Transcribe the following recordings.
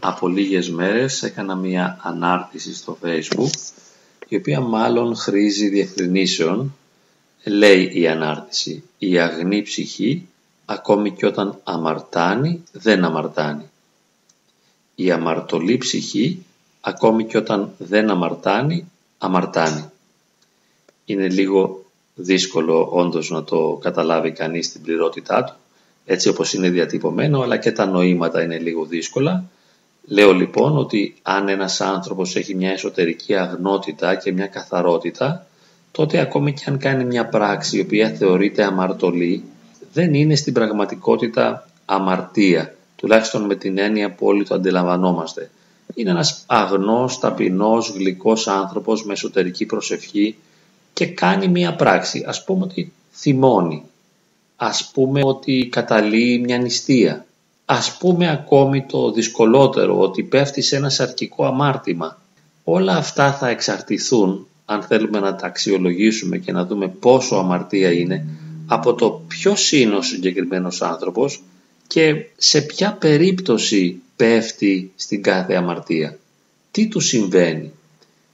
Πριν από λίγες μέρες έκανα μία ανάρτηση στο facebook η οποία μάλλον χρήζει διευκρινήσεων. Λέει η ανάρτηση «Η αγνή ψυχή ακόμη και όταν αμαρτάνει δεν αμαρτάνει. Η αμαρτωλή ψυχή ακόμη και όταν δεν αμαρτάνει αμαρτάνει». Είναι λίγο δύσκολο όντως να το καταλάβει κανείς την πληρότητά του έτσι όπως είναι διατυπωμένο, αλλά και τα νοήματα είναι λίγο δύσκολα. Λέω λοιπόν ότι αν ένας άνθρωπος έχει μια εσωτερική αγνότητα και μια καθαρότητα, τότε ακόμη και αν κάνει μια πράξη η οποία θεωρείται αμαρτωλή, δεν είναι στην πραγματικότητα αμαρτία, τουλάχιστον με την έννοια που όλοι το αντιλαμβανόμαστε. Είναι ένας αγνός, ταπεινός, γλυκός άνθρωπος με εσωτερική προσευχή και κάνει μια πράξη. Ας πούμε ότι θυμώνει, ας πούμε ότι καταλύει μια νηστεία. Ας πούμε ακόμη το δυσκολότερο ότι πέφτει σε ένα σαρκικό αμάρτημα. Όλα αυτά θα εξαρτηθούν αν θέλουμε να τα αξιολογήσουμε και να δούμε πόσο αμαρτία είναι από το ποιος είναι ο συγκεκριμένος άνθρωπος και σε ποια περίπτωση πέφτει στην κάθε αμαρτία. Τι του συμβαίνει.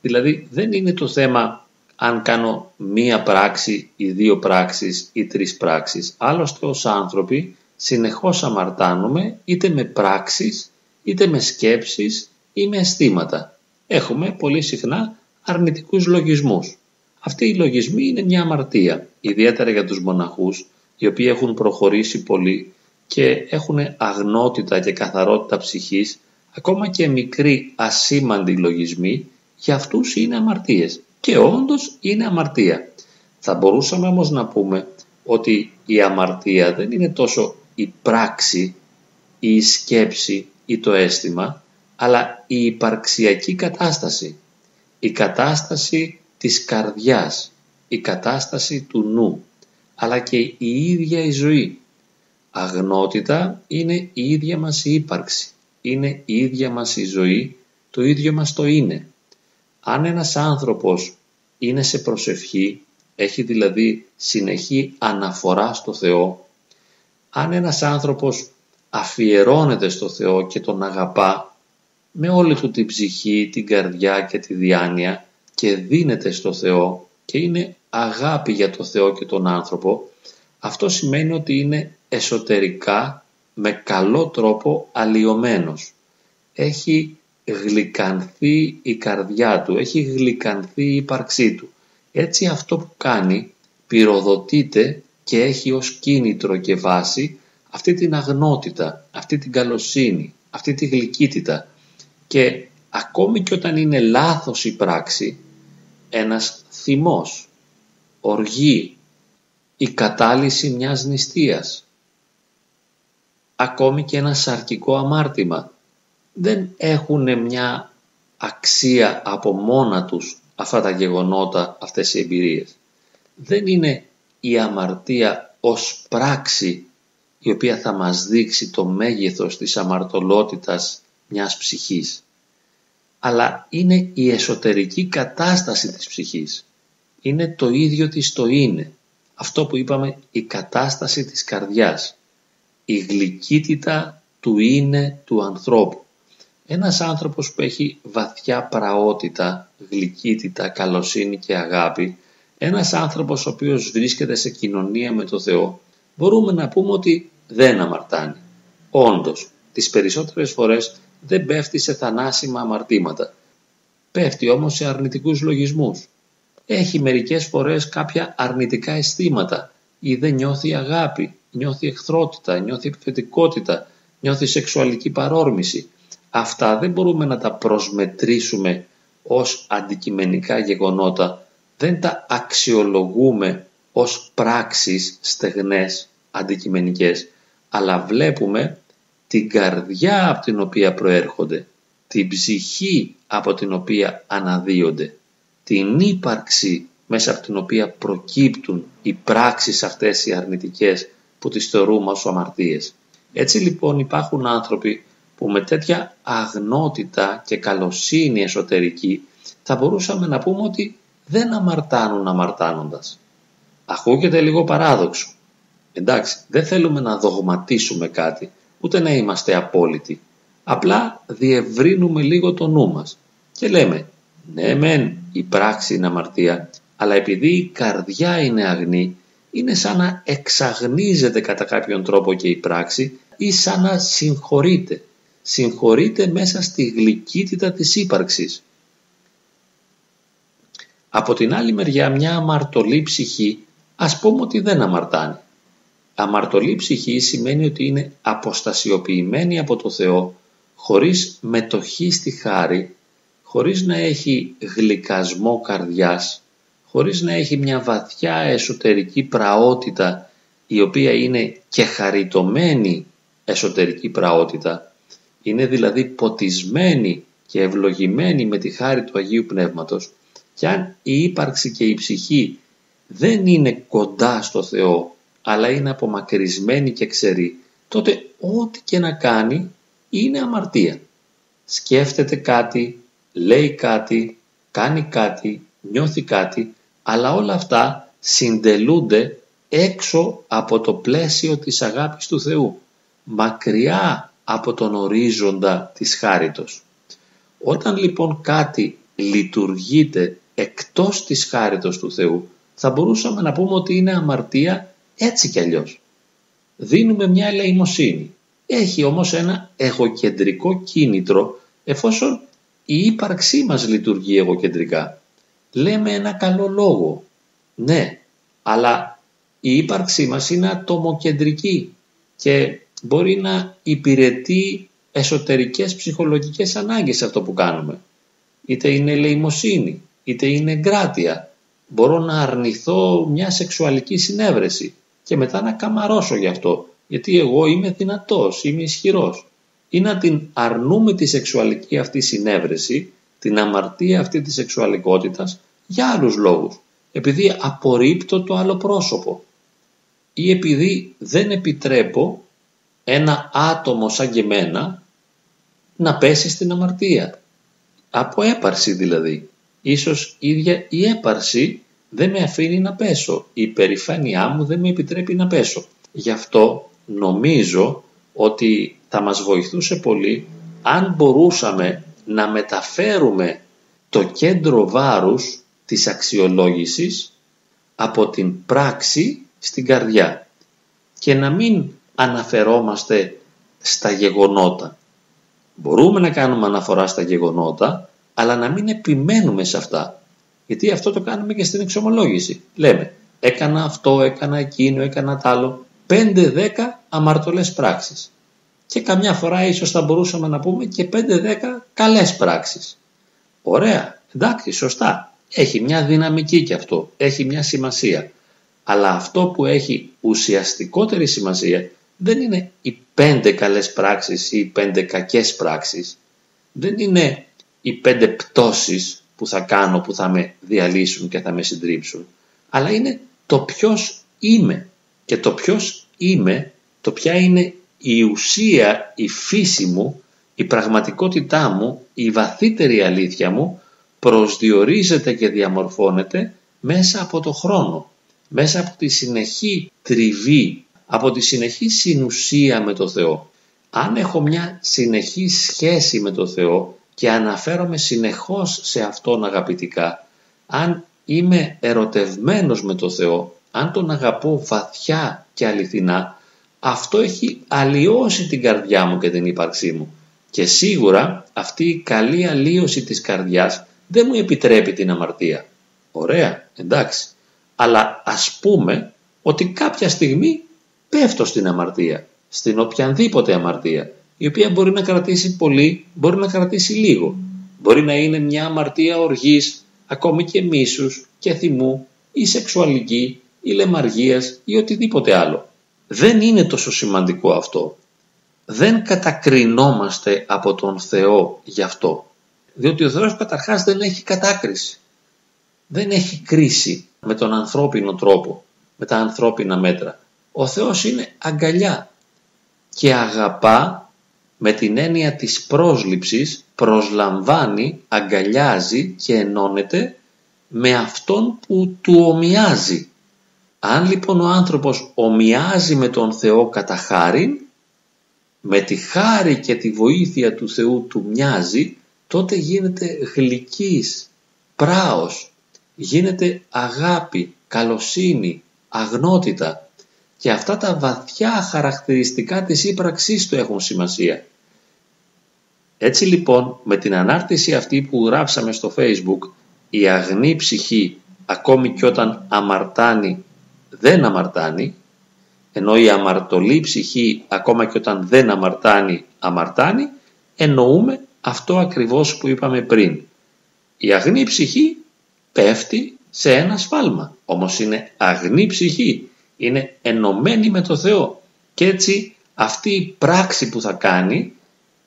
Δηλαδή δεν είναι το θέμα αν κάνω μία πράξη ή δύο πράξεις ή τρεις πράξεις. Άλλωστε ως άνθρωποι συνεχώς αμαρτάνουμε είτε με πράξεις είτε με σκέψεις ή με αισθήματα. Έχουμε πολύ συχνά αρνητικούς λογισμούς. Αυτοί οι λογισμοί είναι μια αμαρτία, ιδιαίτερα για τους μοναχούς, οι οποίοι έχουν προχωρήσει πολύ και έχουν αγνότητα και καθαρότητα ψυχής, ακόμα και μικροί ασήμαντοι λογισμοί, για αυτούς είναι αμαρτίες και όντως είναι αμαρτία. Θα μπορούσαμε όμως να πούμε ότι η αμαρτία δεν είναι τόσο η πράξη ή η σκέψη ή το αίσθημα, αλλά η υπαρξιακή κατάσταση. Η κατάσταση της καρδιάς, η κατάσταση του νου, αλλά και η ίδια η ζωή. Αγνότητα είναι η ίδια μας η ύπαρξη, είναι η ίδια μας η ζωή, το ίδιο μας το είναι. Αν ένας άνθρωπος είναι σε προσευχή, έχει δηλαδή συνεχή αναφορά στο Θεό, αν ένας άνθρωπος αφιερώνεται στο Θεό και τον αγαπά με όλη του την ψυχή, την καρδιά και τη διάνοια και δίνεται στο Θεό και είναι αγάπη για το Θεό και τον άνθρωπο, αυτό σημαίνει ότι είναι εσωτερικά με καλό τρόπο αλλοιωμένος. Έχει γλυκανθεί η καρδιά του, έχει γλυκανθεί η ύπαρξή του. Έτσι αυτό που κάνει πυροδοτείται και έχει ως κίνητρο και βάση αυτή την αγνότητα, αυτή την καλοσύνη, αυτή τη γλυκύτητα. Και ακόμη και όταν είναι λάθος η πράξη, ένας θυμός, οργή, η κατάλυση μιας νηστείας, ακόμη και ένα σαρκικό αμάρτημα, δεν έχουν μια αξία από μόνα τους αυτά τα γεγονότα, αυτές οι εμπειρίες. Δεν είναι η αμαρτία ως πράξη η οποία θα μας δείξει το μέγεθος της αμαρτωλότητας μιας ψυχής. Αλλά είναι η εσωτερική κατάσταση της ψυχής. Είναι το ίδιο της το είναι. Αυτό που είπαμε η κατάσταση της καρδιάς. Η γλυκύτητα του είναι του ανθρώπου. Ένας άνθρωπος που έχει βαθιά πραότητα, γλυκύτητα, καλοσύνη και αγάπη, ένας άνθρωπος ο οποίος βρίσκεται σε κοινωνία με το Θεό, μπορούμε να πούμε ότι δεν αμαρτάνει. Όντως, τις περισσότερες φορές δεν πέφτει σε θανάσιμα αμαρτήματα. Πέφτει όμως σε αρνητικούς λογισμούς. Έχει μερικές φορές κάποια αρνητικά αισθήματα ή δεν νιώθει αγάπη, νιώθει εχθρότητα, νιώθει επιθετικότητα, νιώθει σεξουαλική παρόρμηση αυτά δεν μπορούμε να τα προσμετρήσουμε ως αντικειμενικά γεγονότα, δεν τα αξιολογούμε ως πράξεις στεγνές αντικειμενικές, αλλά βλέπουμε την καρδιά από την οποία προέρχονται, την ψυχή από την οποία αναδύονται, την ύπαρξη μέσα από την οποία προκύπτουν οι πράξεις αυτές οι αρνητικές που τις θεωρούμε ως αμαρτίες. Έτσι λοιπόν υπάρχουν άνθρωποι που με τέτοια αγνότητα και καλοσύνη εσωτερική θα μπορούσαμε να πούμε ότι δεν αμαρτάνουν αμαρτάνοντας. Ακούγεται λίγο παράδοξο. Εντάξει, δεν θέλουμε να δογματίσουμε κάτι, ούτε να είμαστε απόλυτοι. Απλά διευρύνουμε λίγο το νου μας και λέμε ναι μεν η πράξη είναι αμαρτία αλλά επειδή η καρδιά είναι αγνή είναι σαν να εξαγνίζεται κατά κάποιον τρόπο και η πράξη ή σαν να συγχωρείται. Συγχωρείται μέσα στη γλυκύτητα της ύπαρξης. Από την άλλη μεριά μια αμαρτωλή ψυχή ας πούμε ότι δεν αμαρτάνει. Αμαρτωλή ψυχή σημαίνει ότι είναι αποστασιοποιημένη από το Θεό χωρίς μετοχή στη χάρη, χωρίς να έχει γλυκασμό καρδιάς, χωρίς να έχει μια βαθιά εσωτερική πραότητα η οποία είναι και χαριτωμένη εσωτερική πραότητα, είναι δηλαδή ποτισμένη και ευλογημένη με τη χάρη του Αγίου Πνεύματος και αν η ύπαρξη και η ψυχή δεν είναι κοντά στο Θεό αλλά είναι απομακρυσμένη και ξερή, τότε ό,τι και να κάνει είναι αμαρτία. Σκέφτεται κάτι, λέει κάτι, κάνει κάτι, νιώθει κάτι, αλλά όλα αυτά συντελούνται έξω από το πλαίσιο της αγάπης του Θεού, μακριά από τον ορίζοντα της χάριτος. Όταν λοιπόν κάτι λειτουργείται εκτός της χάριτος του Θεού, θα μπορούσαμε να πούμε ότι είναι αμαρτία έτσι κι αλλιώς. Δίνουμε μια ελεημοσύνη. Έχει όμως ένα εγωκεντρικό κίνητρο εφόσον η ύπαρξή μας λειτουργεί εγωκεντρικά. Λέμε ένα καλό λόγο. Ναι, αλλά η ύπαρξή μας είναι ατομοκεντρική και μπορεί να υπηρετεί εσωτερικές ψυχολογικές ανάγκες αυτό που κάνουμε. Είτε είναι ελεημοσύνη, είτε είναι εγκράτεια. Μπορώ να αρνηθώ μια σεξουαλική συνέβρεση και μετά να καμαρώσω γι' αυτό, γιατί εγώ είμαι δυνατός, είμαι ισχυρός. Ή να την αρνούμε τη σεξουαλική αυτή συνέβρεση, την αμαρτία αυτή της σεξουαλικότητας, για άλλους λόγους. Επειδή απορρίπτω το άλλο πρόσωπο ή επειδή δεν επιτρέπω ένα άτομο σαν και εμένα να πέσει στην αμαρτία. Από έπαρση δηλαδή. Ίσως ίδια η έπαρση δεν με αφήνει να πέσω. Η περηφάνειά μου δεν με επιτρέπει να πέσω. Γι' αυτό νομίζω ότι θα μας βοηθούσε πολύ αν μπορούσαμε να μεταφέρουμε το κέντρο βάρους της αξιολόγησης από την πράξη στην καρδιά και να μην αναφερόμαστε στα γεγονότα. Μπορούμε να κάνουμε αναφορά στα γεγονότα, αλλά να μην επιμένουμε σε αυτά. Γιατί αυτό το κάνουμε και στην εξομολόγηση. Λέμε, έκανα αυτό, έκανα εκείνο, έκανα τ' άλλο. 5-10 αμαρτωλές πράξεις. Και καμιά φορά ίσως θα μπορούσαμε να πούμε και 5-10 καλές πράξεις. Ωραία, εντάξει, σωστά. Έχει μια δυναμική και αυτό, έχει μια σημασία. Αλλά αυτό που έχει ουσιαστικότερη σημασία δεν είναι οι πέντε καλές πράξεις ή οι πέντε κακές πράξεις. Δεν είναι οι πέντε πτώσεις που θα κάνω που θα με διαλύσουν και θα με συντρίψουν. Αλλά είναι το ποιος είμαι. Και το ποιος είμαι, το ποια είναι η ουσία, η φύση μου, η πραγματικότητά μου, η βαθύτερη αλήθεια μου προσδιορίζεται και διαμορφώνεται μέσα από το χρόνο, μέσα από τη συνεχή τριβή, από τη συνεχή συνουσία με το Θεό. Αν έχω μια συνεχή σχέση με το Θεό και αναφέρομαι συνεχώς σε Αυτόν αγαπητικά, αν είμαι ερωτευμένος με το Θεό, αν τον αγαπώ βαθιά και αληθινά, αυτό έχει αλλοιώσει την καρδιά μου και την ύπαρξή μου. Και σίγουρα αυτή η καλή αλλίωση της καρδιάς δεν μου επιτρέπει την αμαρτία. Ωραία, εντάξει. Αλλά ας πούμε ότι κάποια στιγμή πέφτω στην αμαρτία, στην οποιανδήποτε αμαρτία, η οποία μπορεί να κρατήσει πολύ, μπορεί να κρατήσει λίγο. Μπορεί να είναι μια αμαρτία οργής, ακόμη και μίσους και θυμού ή σεξουαλική ή λεμαργίας ή οτιδήποτε άλλο. Δεν είναι τόσο σημαντικό αυτό. Δεν κατακρινόμαστε από τον Θεό γι' αυτό. Διότι ο Θεός καταρχάς δεν έχει κατάκριση. Δεν έχει κρίση με τον ανθρώπινο τρόπο, με τα ανθρώπινα μέτρα. Ο Θεός είναι αγκαλιά και αγαπά με την έννοια της πρόσληψης, προσλαμβάνει, αγκαλιάζει και ενώνεται με αυτόν που του ομοιάζει. Αν λοιπόν ο άνθρωπος ομοιάζει με τον Θεό κατά χάριν, με τη χάρη και τη βοήθεια του Θεού του μοιάζει, τότε γίνεται γλυκής, πράος, γίνεται αγάπη, καλοσύνη, αγνότητα και αυτά τα βαθιά χαρακτηριστικά της ύπραξής του έχουν σημασία. Έτσι λοιπόν με την ανάρτηση αυτή που γράψαμε στο facebook η αγνή ψυχή ακόμη και όταν αμαρτάνει δεν αμαρτάνει ενώ η αμαρτωλή ψυχή ακόμα και όταν δεν αμαρτάνει αμαρτάνει εννοούμε αυτό ακριβώς που είπαμε πριν. Η αγνή ψυχή πέφτει σε ένα σφάλμα όμως είναι αγνή ψυχή είναι ενωμένη με το Θεό και έτσι αυτή η πράξη που θα κάνει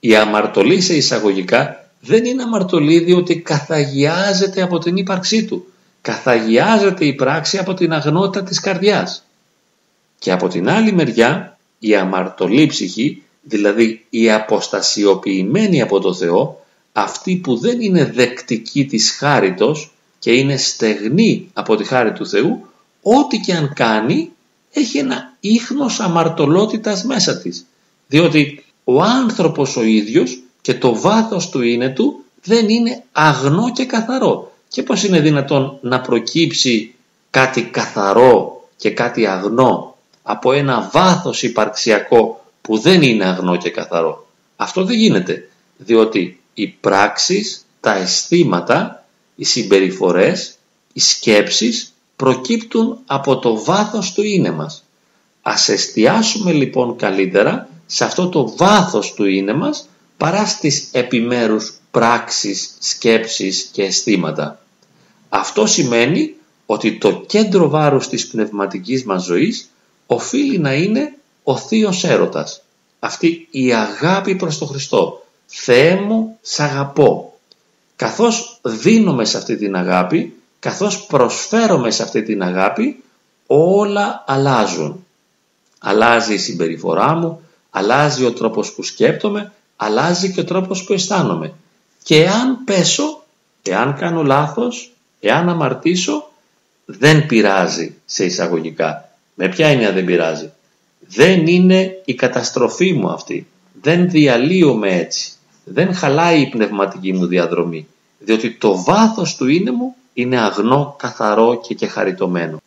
η αμαρτωλή σε εισαγωγικά δεν είναι αμαρτωλή διότι καθαγιάζεται από την ύπαρξή του. Καθαγιάζεται η πράξη από την αγνότητα της καρδιάς. Και από την άλλη μεριά η αμαρτωλή ψυχή, δηλαδή η αποστασιοποιημένη από το Θεό, αυτή που δεν είναι δεκτική της χάριτος και είναι στεγνή από τη χάρη του Θεού, ό,τι και αν κάνει έχει ένα ίχνος αμαρτωλότητας μέσα της. Διότι ο άνθρωπος ο ίδιος και το βάθος του είναι του δεν είναι αγνό και καθαρό. Και πώς είναι δυνατόν να προκύψει κάτι καθαρό και κάτι αγνό από ένα βάθος υπαρξιακό που δεν είναι αγνό και καθαρό. Αυτό δεν γίνεται, διότι οι πράξεις, τα αισθήματα, οι συμπεριφορές, οι σκέψεις προκύπτουν από το βάθος του είναι μας. Ας εστιάσουμε λοιπόν καλύτερα σε αυτό το βάθος του είναι μας παρά στις επιμέρους πράξεις, σκέψεις και αισθήματα. Αυτό σημαίνει ότι το κέντρο βάρους της πνευματικής μας ζωής οφείλει να είναι ο Θείος Έρωτας. Αυτή η αγάπη προς τον Χριστό. Θεέ μου, σ' αγαπώ. Καθώς δίνομαι σε αυτή την αγάπη, καθώς προσφέρομαι σε αυτή την αγάπη, όλα αλλάζουν. Αλλάζει η συμπεριφορά μου, αλλάζει ο τρόπος που σκέπτομαι, αλλάζει και ο τρόπος που αισθάνομαι. Και εάν πέσω, εάν κάνω λάθος, εάν αμαρτήσω, δεν πειράζει σε εισαγωγικά. Με ποια έννοια δεν πειράζει; Δεν είναι η καταστροφή μου αυτή. Δεν διαλύομαι έτσι. Δεν χαλάει η πνευματική μου διαδρομή. Διότι το βάθος του είναι μου είναι αγνό, καθαρό και και χαριτωμένο.